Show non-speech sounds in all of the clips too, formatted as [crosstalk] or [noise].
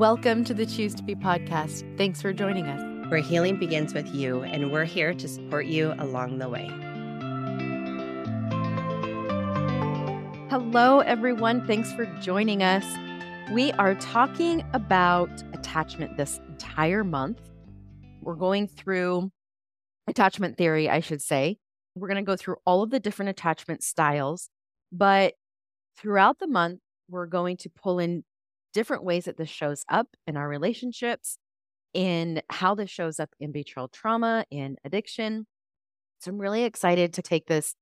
Welcome to the Choose to Be podcast. Thanks for joining us. Where healing begins with you, and we're here to support you along the way. Hello, everyone. Thanks for joining us. We are talking about attachment this entire month. We're going through attachment theory, I should say. We're going to go through all of the different attachment styles, but throughout the month, we're going to pull in different ways that this shows up in our relationships, in how this shows up in betrayal trauma, in addiction. So I'm really excited to take this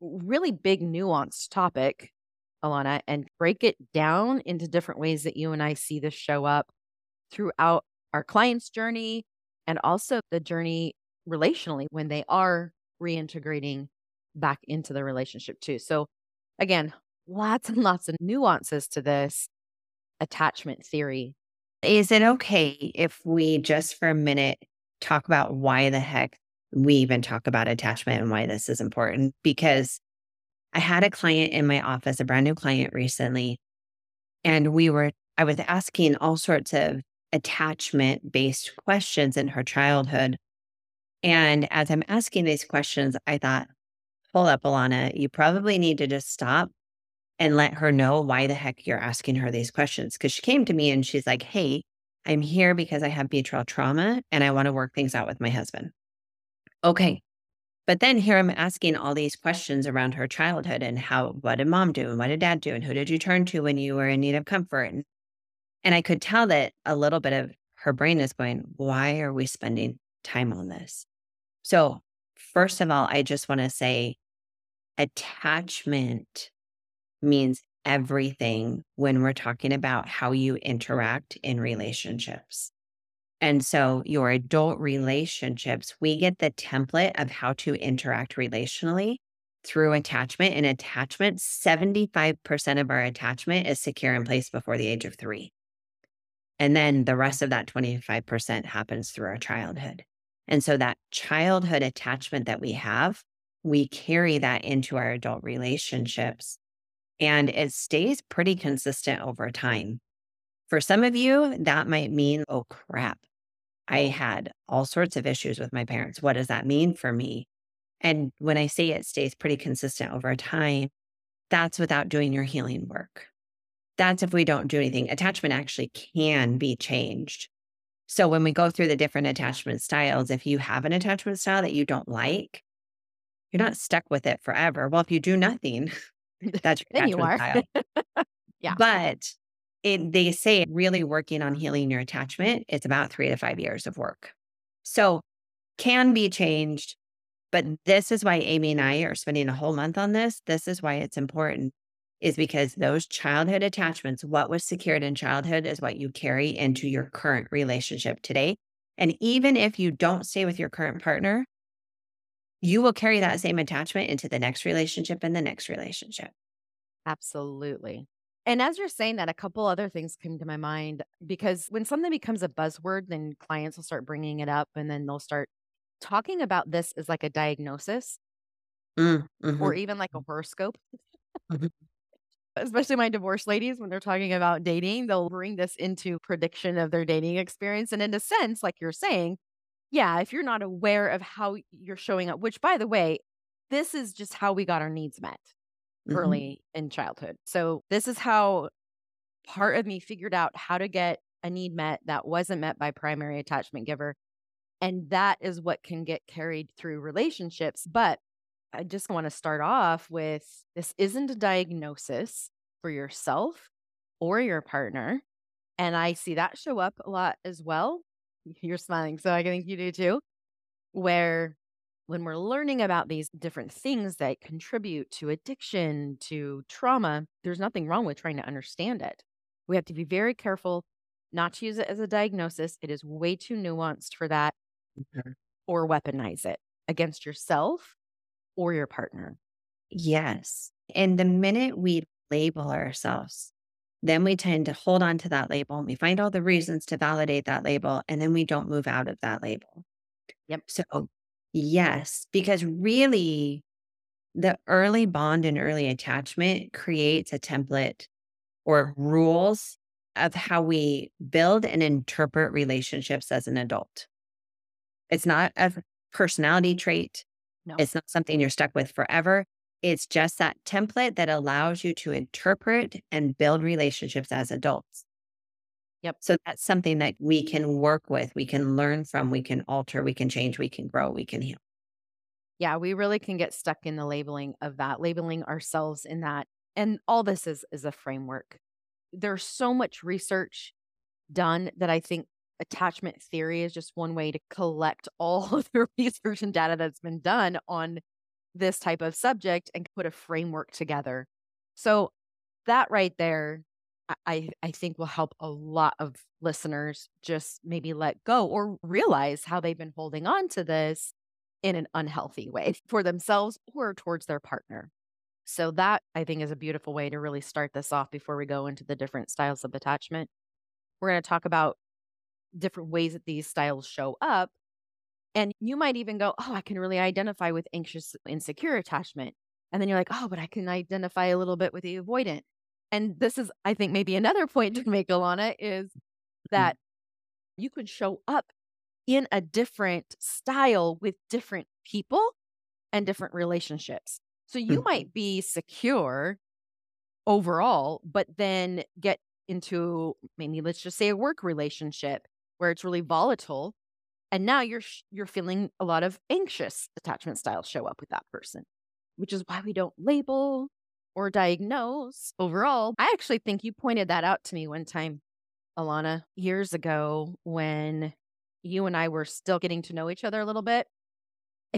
really big, nuanced topic, Alana, and break it down into different ways that you and I see this show up throughout our client's journey and also the journey relationally when they are reintegrating back into the relationship too. So again, lots and lots of nuances to this attachment theory. Is it okay if we just for a minute talk about why the heck we even talk about attachment and why this is important? Because I had a client in my office, a brand new client recently, and we were, I was asking all sorts of attachment based questions in her childhood. And as I'm asking these questions, I thought, hold up, Alana, you probably need to just stop and let her know why the heck you're asking her these questions. Cause she came to me and she's like, Hey, I'm here because I have betrayal trauma and I want to work things out with my husband. Okay. But then here I'm asking all these questions around her childhood and how, what did mom do? And what did dad do? And who did you turn to when you were in need of comfort? And, and I could tell that a little bit of her brain is going, why are we spending time on this? So, first of all, I just want to say attachment means everything when we're talking about how you interact in relationships. And so, your adult relationships, we get the template of how to interact relationally through attachment. And attachment, 75% of our attachment is secure in place before the age of three. And then the rest of that 25% happens through our childhood. And so, that childhood attachment that we have, we carry that into our adult relationships and it stays pretty consistent over time. For some of you, that might mean, oh crap, I had all sorts of issues with my parents. What does that mean for me? And when I say it stays pretty consistent over time, that's without doing your healing work. That's if we don't do anything. Attachment actually can be changed. So when we go through the different attachment styles, if you have an attachment style that you don't like, you're not stuck with it forever. Well, if you do nothing, [laughs] [laughs] That's then you are. yeah. But it, they say really working on uh-huh. healing your attachment, it's about three to five years of work. So can be changed. But this is why Amie and I are spending a whole month on this. This is why it's important, is because those childhood attachments, what was secured in childhood is what you carry into your current relationship today. And even if you don't stay with your current partner, you will carry that same attachment into the next relationship and the next relationship. Absolutely. And as you're saying that, a couple other things came to my mind because when something becomes a buzzword, then clients will start bringing it up and then they'll start talking about this as like a diagnosis mm, mm-hmm. or even like a horoscope. Mm-hmm. [laughs] Especially my divorce ladies, when they're talking about dating, they'll bring this into prediction of their dating experience. And in a sense, like you're saying, yeah, if you're not aware of how you're showing up, which by the way, this is just how we got our needs met mm-hmm. early in childhood. So this is how part of me figured out how to get a need met that wasn't met by primary attachment giver. And that is what can get carried through relationships. But I just want to start off with this isn't a diagnosis for yourself or your partner. And I see that show up a lot as well you're smiling, so I think you do too. Where when we're learning about these different things that contribute to addiction, to trauma, there's nothing wrong with trying to understand it. We have to be very careful not to use it as a diagnosis. It is way too nuanced for that, or weaponize it against yourself or your partner. Yes. And the minute we label ourselves then we tend to hold on to that label and we find all the reasons to validate that label and then we don't move out of that label. Yep. So, yes, because really the early bond and early attachment creates a template or rules of how we build and interpret relationships as an adult. It's not a personality trait. No. It's not something you're stuck with forever. It's just that template that allows you to interpret and build relationships as adults. Yep. So that's something that we can work with, we can learn from, we can alter, we can change, we can grow, we can heal. Yeah, we really can get stuck in the labeling of that, labeling ourselves in that. And all this is is a framework. There's so much research done that I think attachment theory is just one way to collect [laughs] all of the research and data that's been done on this type of subject and put a framework together. So that right there, I, I think will help a lot of listeners just maybe let go or realize how they've been holding on to this in an unhealthy way [laughs] for themselves or towards their partner. So that I think is a beautiful way to really start this off before we go into the different styles of attachment. We're going to talk about different ways that these styles show up. And you might even go, Oh, I can really identify with anxious, insecure attachment. And then you're like, Oh, but I can identify a little bit with the avoidant. And this is, I think, maybe another point to make, Alana, is that you could show up in a different style with different people and different relationships. So you Mhm. might be secure overall, but then get into maybe let's just say a work relationship where it's really volatile and now you're you're feeling a lot of anxious attachment styles show up with that person, which is why we don't label or diagnose overall. I actually think you pointed that out to me one time, Alana, years ago when you and I were still getting to know each other a little bit.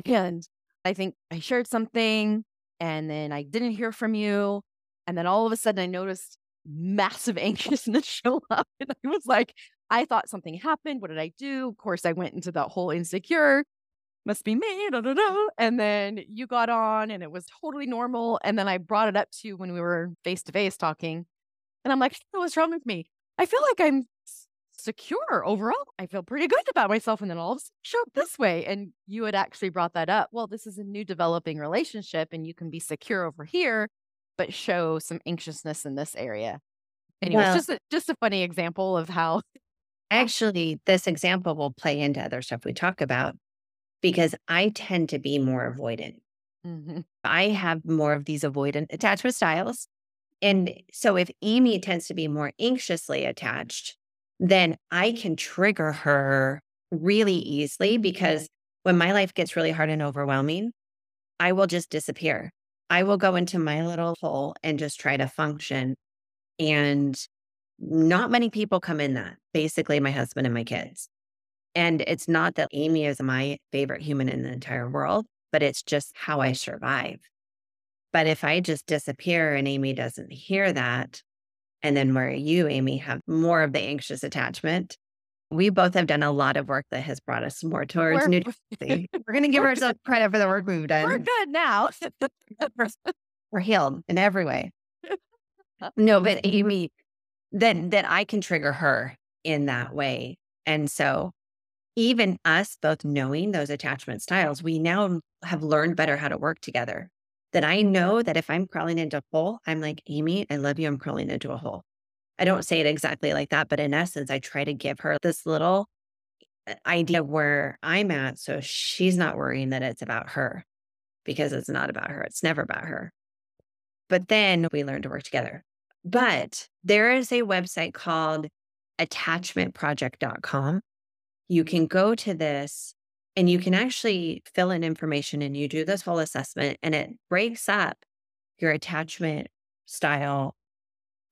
And I think I shared something and then I didn't hear from you. And then all of a sudden I noticed massive [laughs] anxiousness show up. And I was like, I thought something happened. What did I do? Of course, I went into that whole insecure, must be me. Da, da, da. And then you got on and it was totally normal. And then I brought it up to you when we were face to face talking. And I'm like, what's wrong with me? I feel like I'm secure overall. I feel pretty good about myself. And then all of a sudden show up this way. And you had actually brought that up. Well, this is a new developing relationship and you can be secure over here, but show some anxiousness in this area. Anyway, it's just a, just a funny example of how [laughs] Actually, this example will play into other stuff we talk about because I tend to be more avoidant. Mhm. I have more of these avoidant attachment styles. And so if Amie tends to be more anxiously attached, then I can trigger her really easily because when my life gets really hard and overwhelming, I will just disappear. I will go into my little hole and just try to function. And not many people come in that, basically, my husband and my kids. And it's not that Amie is my favorite human in the entire world, but it's just how I survive. But if I just disappear and Amie doesn't hear that, and then where you, Amie, have more of the anxious attachment, we both have done a lot of work that has brought us more towards We're- neutrality. [laughs] We're going to give ourselves [laughs] credit for the work we've done. We're good now. [laughs] We're healed in every way. No, but Amie, then that I can trigger her in that way. And so even us both knowing those attachment styles, we now have learned better how to work together. That I know that if I'm crawling into a hole, I'm like, Amie, I love you. I'm crawling into a hole. I don't say it exactly like that, but in essence, I try to give her this little uh, idea where I'm at. So she's not worrying that it's about her because it's not about her. It's never about her. But then we learn to work together. But there is a website called attachmentproject.com. You can go to this and you can actually fill in information and you do this whole assessment and it breaks up your attachment style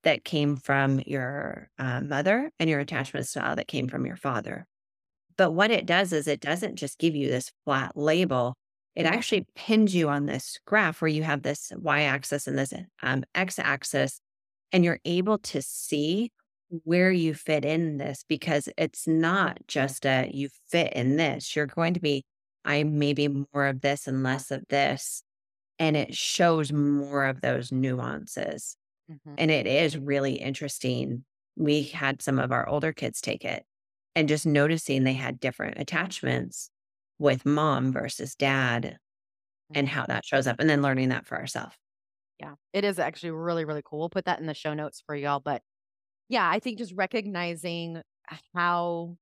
that came from your uh, mother and your attachment style that came from your father. But what it does is it doesn't just give you this flat label. It actually pins you on this graph where you have this y axis and this um, x axis, and you're able to see where you fit in this because it's not just a you fit in this. You're going to be, I maybe more of this and less of this. And it shows more of those nuances. Mhm. And it is really interesting. We had some of our older kids take it and just noticing they had different attachments with mom versus dad and how that shows up, and then learning that for ourselves. Yeah, it is actually really, really cool. We'll put that in the show notes for y'all. But Yeah, I think just recognizing how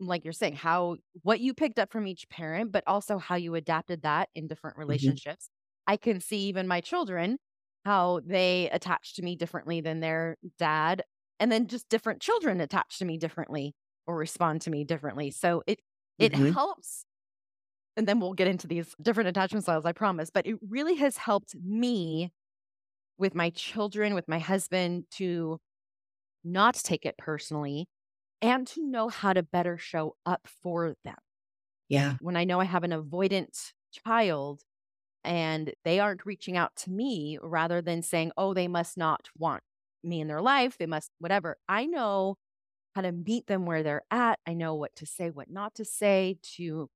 like you're saying, how what you picked up from each parent, but also how you adapted that in different Mhm. relationships. I can see even my children, how they attach to me differently than their dad, and then just different children attach to me differently or respond to me differently. So it it Mhm. helps and then we'll get into these different attachment styles, I promise, but it really has helped me with my children, with my husband to not take it personally and to know how to better show up for them. Yeah. When I know I have an avoidant child and they aren't reaching out to me rather than saying, oh, they must not want me in their life, they must, whatever. I know how to meet them where they're at. I know what to say, what not to say to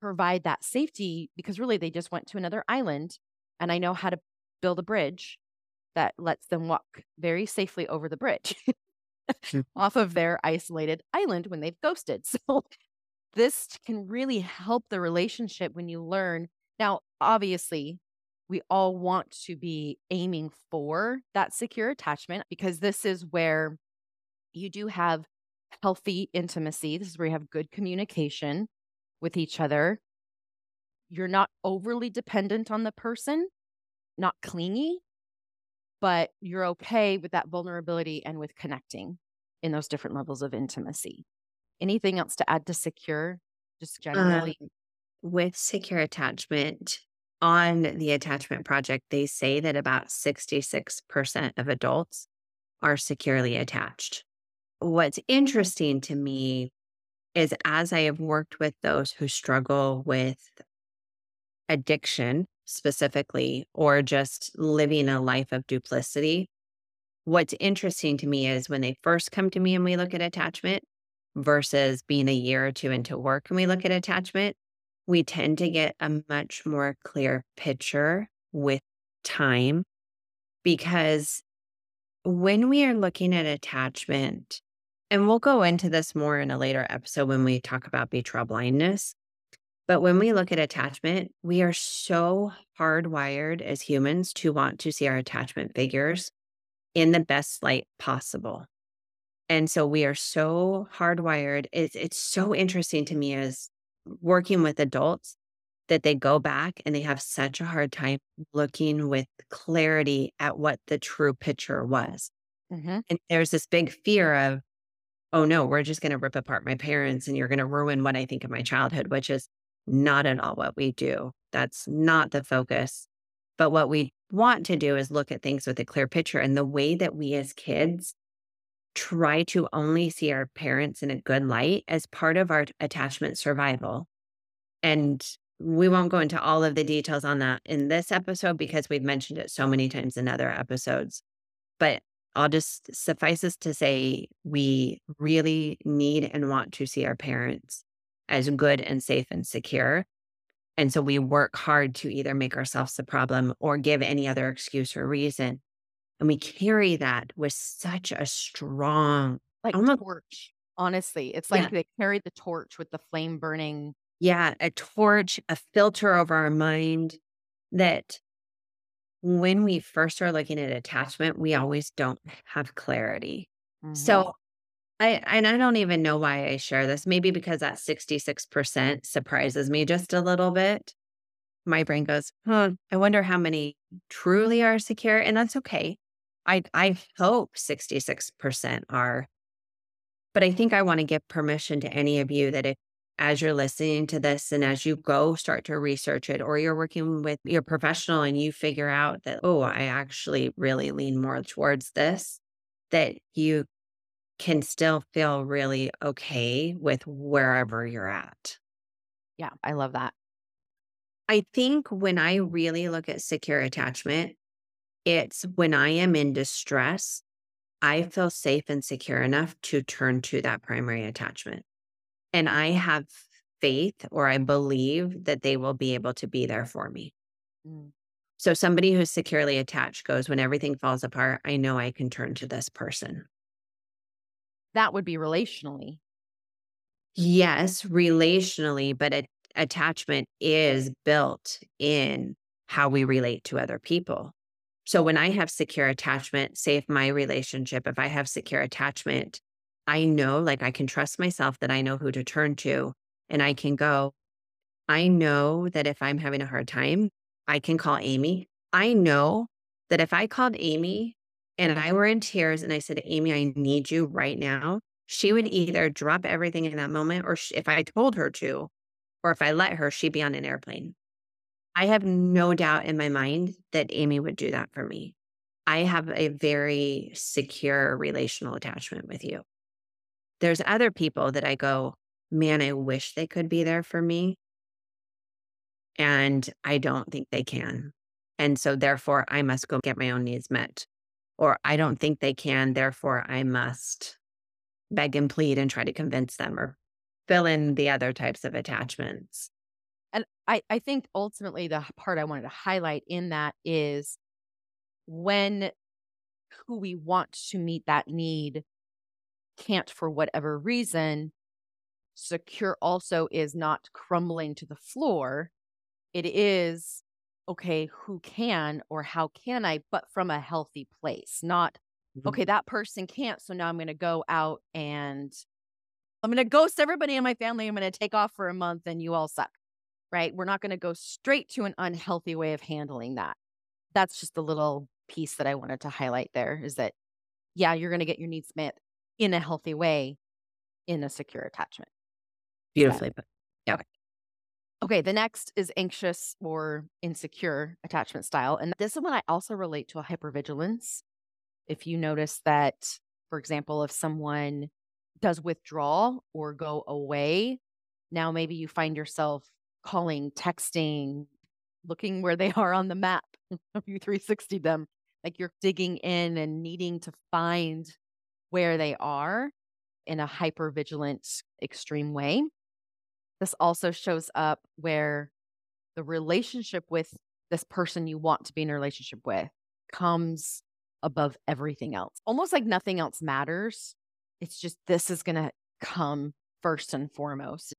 provide that safety because really they just went to another island and I know how to build a bridge that lets them walk very safely over the bridge Mm. [laughs] off of their isolated island when they've ghosted. [laughs] So this can really help the relationship when you learn. Now, obviously, we all want to be aiming for that secure attachment because this is where you do have healthy intimacy. This is where you have good communication with each other. You're not overly dependent on the person, not clingy, but you're okay with that vulnerability and with connecting in those different levels of intimacy. Anything else to add to secure, just Um, generally? with secure attachment, on the attachment project, they say that about 66% of adults are securely attached. What's interesting to me is as I have worked with those who struggle with addiction specifically, or just living a life of duplicity, what's interesting to me is when they first come to me and we look at attachment versus being a year or two into work and we look at attachment, we tend to get a much more clear picture with time because when we are looking at attachment, and we'll go into this more in a later episode when we talk about betrayal blindness. But when we look at attachment, we are so hardwired as humans to want to see our attachment figures in the best light possible. And so we are so hardwired. It's, it's so interesting to me as working with adults that they go back and they have such a hard time looking with clarity at what the true picture was. Mhm. And there's this big fear of, oh no, we're just going to rip apart my parents and you're going to ruin what I think of my childhood, which is not at all what we do. That's not the focus. But what we want to do is look at things with a clear picture. And the way that we as kids try to only see our parents in a good light as part of our attachment survival. And we won't go into all of the details on that in this episode because we've mentioned it so many times in other episodes. But I'll just suffice us to say we really need and want to see our parents as good and safe and secure. And so we work hard to either make ourselves the problem or give any other excuse or reason. And we carry that with such a strong, Like almost, torch, honestly. It's yeah, like they carry the torch with the flame burning. yeah, a torch, a filter over our mind that when we first are looking at attachment, we always don't have clarity. Mhm. So I and I don't even know why I share this. Maybe because that 66% surprises me just a little bit. My brain goes, huh, I wonder how many truly are secure. And that's okay. I I hope 66% are. But I think I want to give permission to any of you that if as you're listening to this and as you go start to research it, or you're working with your professional and you figure out that, oh, I actually really lean more towards this, that you can still feel really okay with wherever you're at. Yeah, I love that. I think when I really look at secure attachment, it's when I am in distress, I feel safe and secure enough to turn to that primary attachment. And I have faith or I believe that they will be able to be there for me. Mm. So somebody who's securely attached goes, when everything falls apart, I know I can turn to this person. That would be relationally. Yes, relationally, but a- attachment is built in how we relate to other people. So when I have secure attachment, say if my relationship, if I have secure attachment, I know like I can trust myself that I know who to turn to and I can go, I know that if I'm having a hard time, I can call Amie. I know that if I called Amie and I were in tears and I said, Amie, I need you right now, she would either drop everything in that moment or sh- if I told her to, or if I let her, she'd be on an airplane. I have no doubt in my mind that Amie would do that for me. I have a very secure relational attachment with you. There's other people that I go, man, I wish they could be there for me. And I don't think they can. And so, therefore, I must go get my own needs met. Or I don't think they can. Therefore, I must beg and plead and try to convince them or fill in the other types of attachments. And I, I think ultimately the part I wanted to highlight in that is when who we want to meet that need can't for whatever reason, secure also is not crumbling to the floor. It is okay, who can or how can I, but from a healthy place, not Mhm. okay, that person can't. So now I'm going to go out and I'm going to ghost everybody in my family. I'm going to take off for a month and you all suck right? We're not going to go straight to an unhealthy way of handling that. That's just a little piece that I wanted to highlight there is that, yeah, you're going to get your needs met in a healthy way in a secure attachment. Beautifully put. Okay, the next is anxious or insecure attachment style. And this is one I also relate to a hypervigilance. If you notice that, for example, if someone does withdraw or go away, now maybe you find yourself calling, texting, looking where they [laughs] are on the map. Have you 360 them? Like you're digging in and needing to find where they are in a hyper vigilant, extreme way. This also shows up where the relationship with this person you want to be in a relationship with comes above everything else. Almost like nothing else matters. It's just this is going to come first and foremost.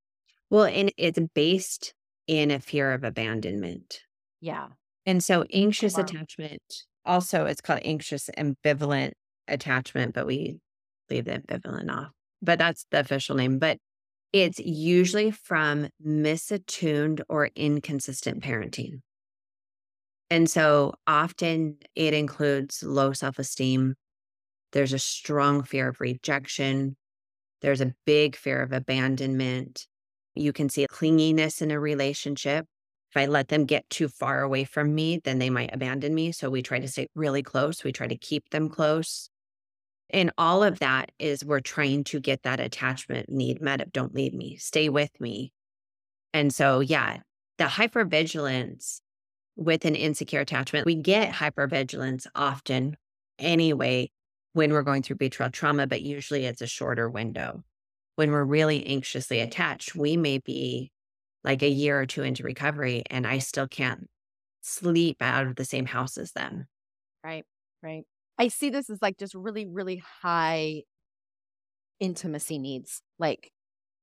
Well, and it's based in a fear of abandonment. Yeah. And so anxious wow. attachment also it's called anxious ambivalent attachment, but we leave the ambivalent off. But that's the official name. But it's usually from misattuned or inconsistent parenting. And so often it includes low self esteem. There's a strong fear of rejection. There's a big fear of abandonment. You can see clinginess in a relationship. If I let them get too far away from me, then they might abandon me. So we try to stay really close. We try to keep them close. And all of that is we're trying to get that attachment need met of don't leave me, stay with me. And so, yeah, the hypervigilance with an insecure attachment, we get hypervigilance often anyway when we're going through betrayal trauma, but usually it's a shorter window. When we're really anxiously attached, we may be like a year or two into recovery and I still can't sleep out of the same house as them. Right. Right. I see this as like just really, really high intimacy needs, like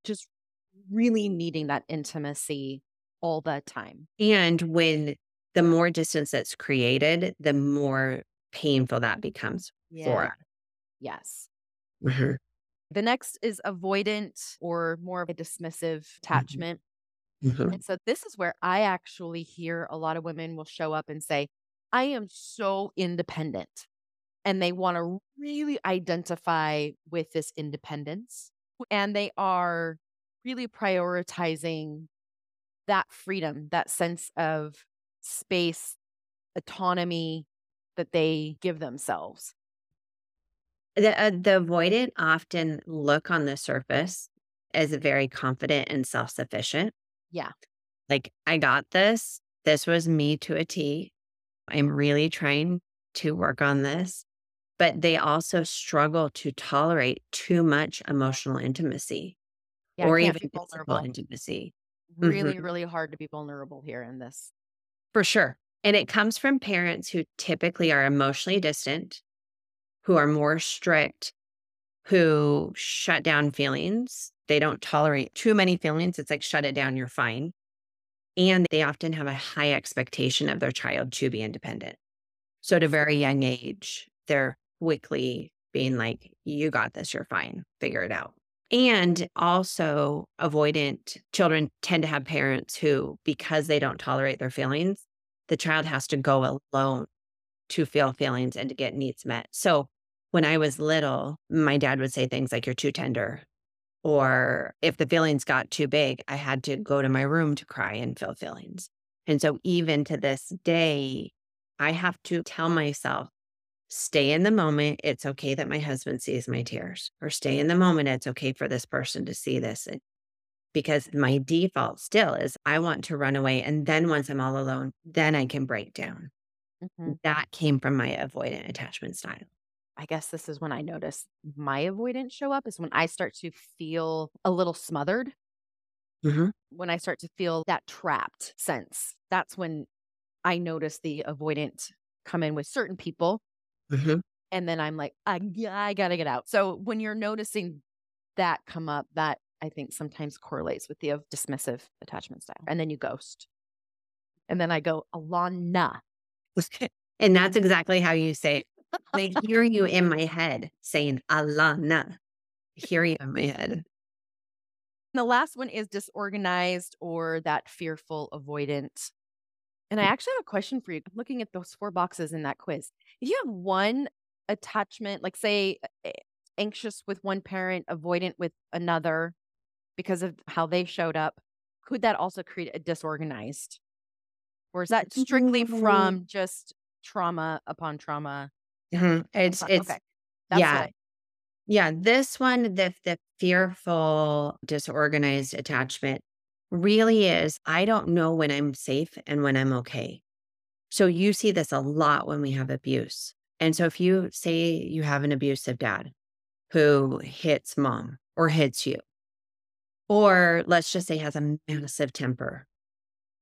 just really needing that intimacy all the time. And when the more distance that's created, the more painful that becomes for Yeah. us. Yes. Mhm. The next is avoidant or more of a dismissive attachment. Mhm. And so this is where I actually hear a lot of women will show up and say, I am so independent. And they want to really identify with this independence. And they are really prioritizing that freedom, that sense of space, autonomy that they give themselves. The, uh, the avoidant often look on the surface as very confident and self sufficient. Yeah. Like, I got this. This was me to a T. I'm really trying to work on this. But they also struggle to tolerate too much emotional intimacy Yeah. or even physical vulnerable. intimacy. Really, Mhm. really hard to be vulnerable here in this. For sure. And it comes from parents who typically are emotionally distant, who are more strict, who shut down feelings. They don't tolerate too many feelings. It's like, shut it down, you're fine. And they often have a high expectation of their child to be independent. So at a very young age, they're quickly being like, you got this, you're fine, figure it out. And also, avoidant children tend to have parents who, because they don't tolerate their feelings, the child has to go alone to feel feelings and to get needs met. So when I was little, my dad would say things like, You're too tender. Or if the feelings got too big, I had to go to my room to cry and feel feelings. And so even to this day, I have to tell myself, stay in the moment. It's okay that my husband sees my tears, or stay in the moment. It's okay for this person to see this. Because my default still is I want to run away. And then once I'm all alone, then I can break down. Mm-hmm. That came from my avoidant attachment style. I guess this is when I notice my avoidance show up is when I start to feel a little smothered. Mm-hmm. When I start to feel that trapped sense, that's when I notice the avoidant come in with certain people. Mm-hmm. And then I'm like, I, I got to get out. So when you're noticing that come up, that I think sometimes correlates with the dismissive attachment style. And then you ghost. And then I go, Alana. and that's exactly how you say it. I hear you in my head saying Alana. I hear you in my head. The last one is disorganized or that fearful avoidant. And I actually have a question for you. I'm Looking at those four boxes in that quiz, if you have one attachment, like say anxious with one parent, avoidant with another because of how they showed up, could that also create a disorganized? Or is that strictly from just trauma upon trauma? Mm-hmm. It's it's okay. yeah. Yeah, this one, the the fearful, disorganized attachment really is I don't know when I'm safe and when I'm okay. So you see this a lot when we have abuse. And so if you say you have an abusive dad who hits mom or hits you, or let's just say has a massive temper,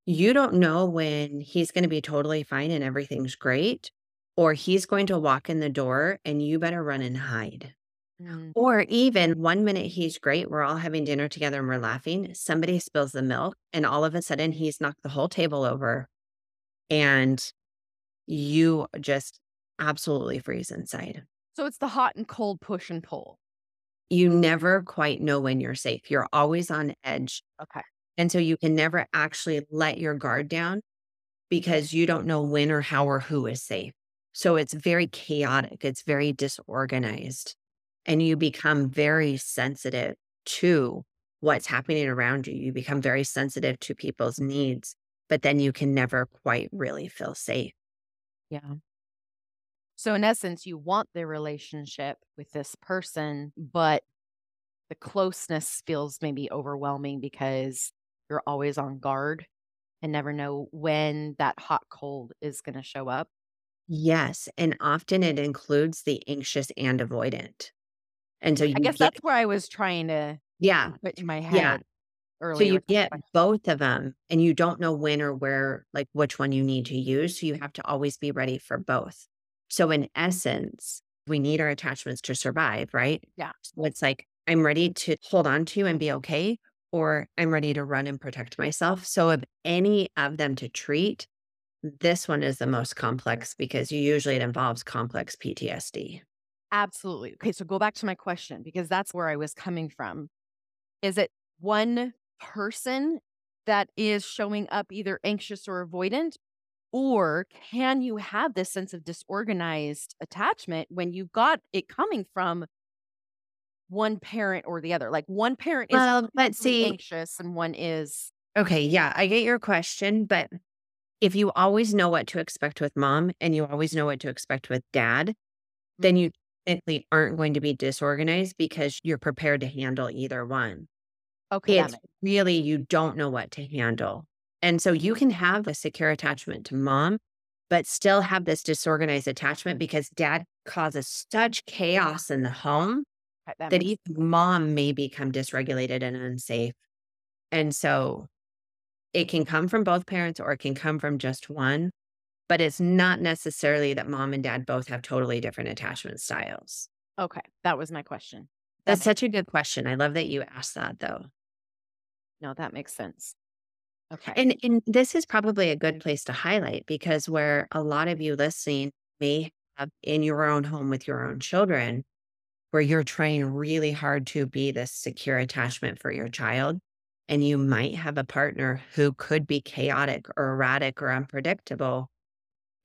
you don't know when he's going to be totally fine and everything's great or he's going to walk in the door and you better run and hide. Mm. Or even one minute he's great, we're all having dinner together and we're laughing. Somebody spills the milk, and all of a sudden he's knocked the whole table over, and you just absolutely freeze inside. So it's the hot and cold push and pull. You never quite know when you're safe. You're always on edge. Okay. And so you can never actually let your guard down because you don't know when or how or who is safe. So it's very chaotic, it's very disorganized, and you become very sensitive to what's happening around you. You become very sensitive to people's needs, but then you can never quite really feel safe. Yeah. So, in essence, you want the relationship with this person, but the closeness feels maybe overwhelming because you're always on guard and never know when that hot cold is going to show up. Yes, and often it includes the anxious and avoidant. And so you I guess get that's where I was trying to Yeah. put in my head. Yeah. So you get both of them and you don't know when or where, like which one you need to use. So you have to always be ready for both. So in essence, we need our attachments to survive, right? Yeah. So it's like, I'm ready to hold on to and be okay, or I'm ready to run and protect myself. So if any of them to treat, this one is the most complex because usually it involves complex PTSD. Absolutely. Okay, so go back to my question because that's where I was coming from. Is it one person that is showing up either anxious or avoidant? Or can you have this sense of disorganized attachment when you've got it coming from one parent or the other? Like one parent is well, but see, anxious and one is. Okay, yeah, I get your question, but if you always know what to expect with mom and you always know what to expect with dad, then you mm-hmm. Technically aren't going to be disorganized because you're prepared to handle either one. Okay. It's really, you don't know what to handle. And so you can have a secure attachment to mom, but still have this disorganized attachment because dad causes such chaos in the home that, that even mom may become dysregulated and unsafe. And so it can come from both parents or it can come from just one, but it's not necessarily that mom and dad both have totally different attachment styles. Okay. That was my question. That That's such a good question. I love that you asked that though. No, that makes sense. Okay. And and this is probably a good place to highlight because where a lot of you listening may have in your own home with your own children, where you're trying really hard to be this secure attachment for your child. And you might have a partner who could be chaotic or erratic or unpredictable.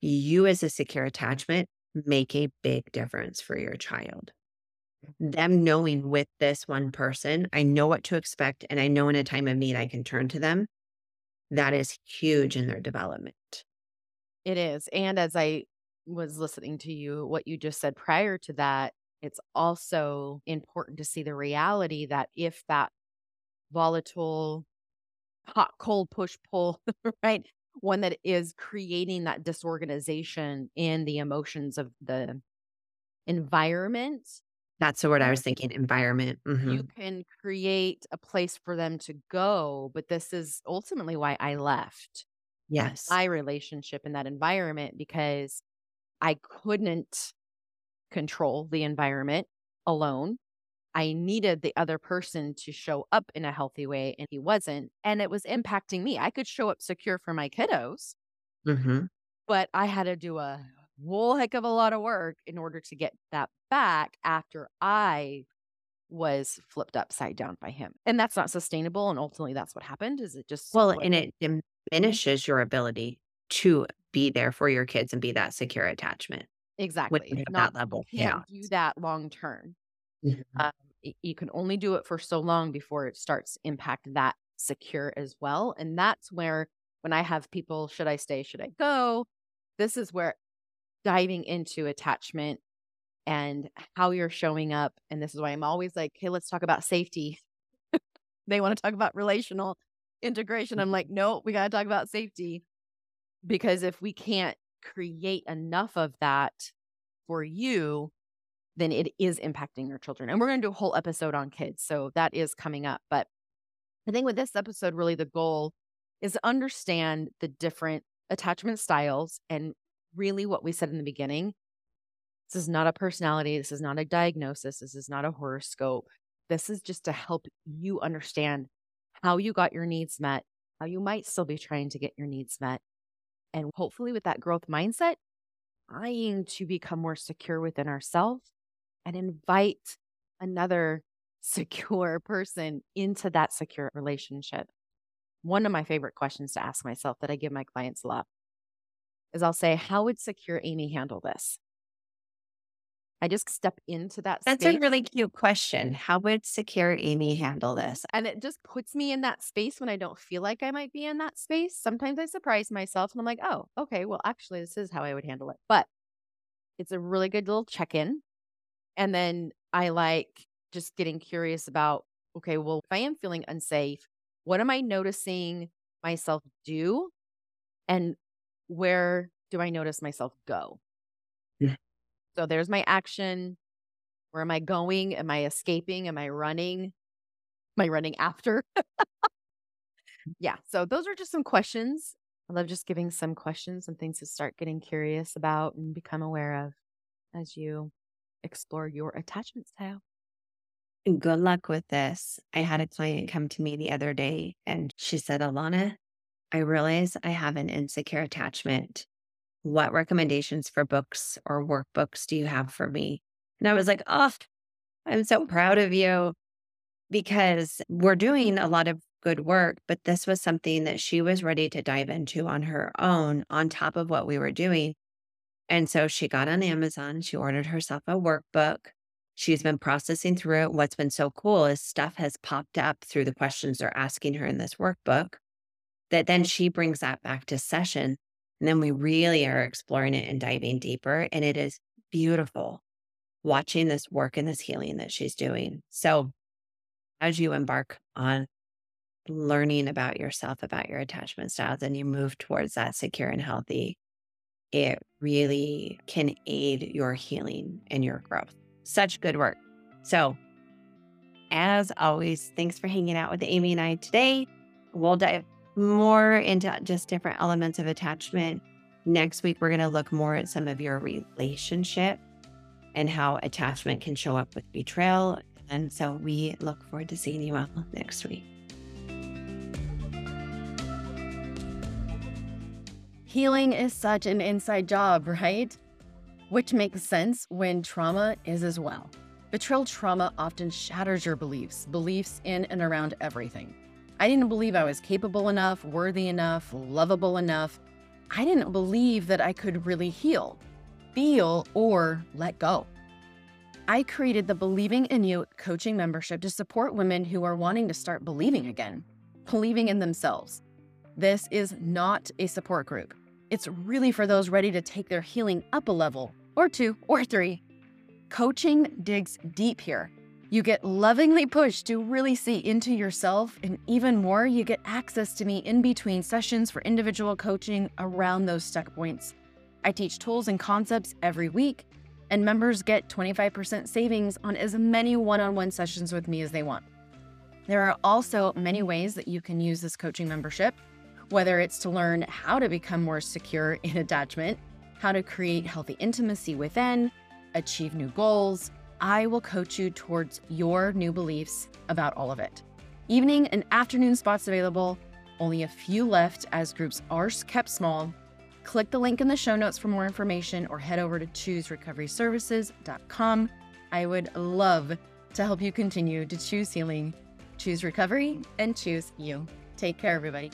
You, as a secure attachment, make a big difference for your child. Them knowing with this one person, I know what to expect, and I know in a time of need I can turn to them. That is huge in their development. It is. And as I was listening to you, what you just said prior to that, it's also important to see the reality that if that volatile, hot, cold, push, pull, [laughs] right? One that is creating that disorganization in the emotions of the environment. That's the word I was thinking environment. Mhm. You can create a place for them to go. But this is ultimately why I left Yes. my relationship in that environment because I couldn't control the environment alone. I needed the other person to show up in a healthy way, and he wasn't. And it was impacting me. I could show up secure for my kiddos, Mhm. but I had to do a whole heck of a lot of work in order to get that back after I was flipped upside down by him. And that's not sustainable. And ultimately, that's what happened. Is it just Well, and it diminishes your ability to be there for your kids and be that secure attachment Exactly. Not that level yeah do that long term. Mhm. Um, you can only do it for so long before it starts impact that secure as well. And that's where when I have people, should I stay? Should I go? This is where diving into attachment and how you're showing up. And this is why I'm always like, hey, let's talk about safety. [laughs] they want to talk about relational integration. I'm like, no, we got to talk about safety because if we can't create enough of that for you, then it is impacting your children. And we're going to do a whole episode on kids. So that is coming up. But I think with this episode, really the goal is to understand the different attachment styles and really what we said in the beginning. This is not a personality. This is not a diagnosis. This is not a horoscope. This is just to help you understand how you got your needs met, how you might still be trying to get your needs met. And hopefully, with that growth mindset, trying to become more secure within ourselves and invite another [laughs] secure person into that secure relationship. One of my favorite questions to ask myself that I give my clients a lot is I'll say, How would secure Amie handle this? I just step into that space. That's space a really cute question. How would secure Amie handle this? and it just puts me in that space when I don't feel like I might be in that space. Sometimes I surprise myself and I'm like, oh, okay, well, actually, this is how I would handle it. But it's a really good little check in. And then I like just getting curious about, okay, well, if I am feeling unsafe, what am I noticing myself do? And where do I notice myself go? Yeah. So there's my action. Where am I going? Am I escaping? Am I running? Am I running after? Mm. yeah. So those are just some questions. I love just giving some questions, some things to start getting curious about and become aware of as you explore your attachment style. Good luck with this. I had a client come to me the other day and she said, Alana, I realize I have an insecure attachment. What recommendations for books or workbooks do you have for me? And I was like, oh, I'm so proud of you because we're doing a lot of good work, but this was something that she was ready to dive into on her own, on top of what we were doing. And so she got on Amazon, she ordered herself a workbook. She's been processing through it. What's been so cool is stuff has popped up through the questions they're asking her in this workbook that then she brings that back to session. And then we really are exploring it and diving deeper. And it is beautiful watching this work and this healing that she's doing. So, as you embark on learning about yourself, about your attachment styles, and you move towards that secure and healthy, it really can aid your healing and your growth. Such good work. So, as always, thanks for hanging out with Amie and I today. We'll dive more into just different elements of attachment. Next week, we're going to look more at some of your relationship and how attachment can show up with betrayal. And so we look forward to seeing you all next week. Healing is such an inside job, right? which makes sense when trauma is as well. Betrayal trauma often shatters your beliefs, beliefs in and around everything. I didn't believe I was capable enough, worthy enough, lovable enough. I didn't believe that I could really heal, feel, or let go. I created the Believing in You coaching membership to support women who are wanting to start believing again, believing in themselves. This is not a support group. It's really for those ready to take their healing up a level, or two, or three. Coaching digs deep here. You get lovingly pushed to really see into yourself, and even more, you get access to me in between sessions for individual coaching around those stuck points. I teach tools and concepts every week, and members get 25% savings on as many one on one sessions with me as they want. There are also many ways that you can use this coaching membership, whether it's to learn how to become more secure in [laughs] attachment, how to create healthy intimacy within, achieve new goals. I will coach you towards your new beliefs about all of it. Evening and afternoon spots available, only a few left as groups are kept small Click the link in the show notes for more information or head over to chooserecoveryservices.com. I would love to help you continue to choose healing, choose recovery, and choose you. Take care, everybody.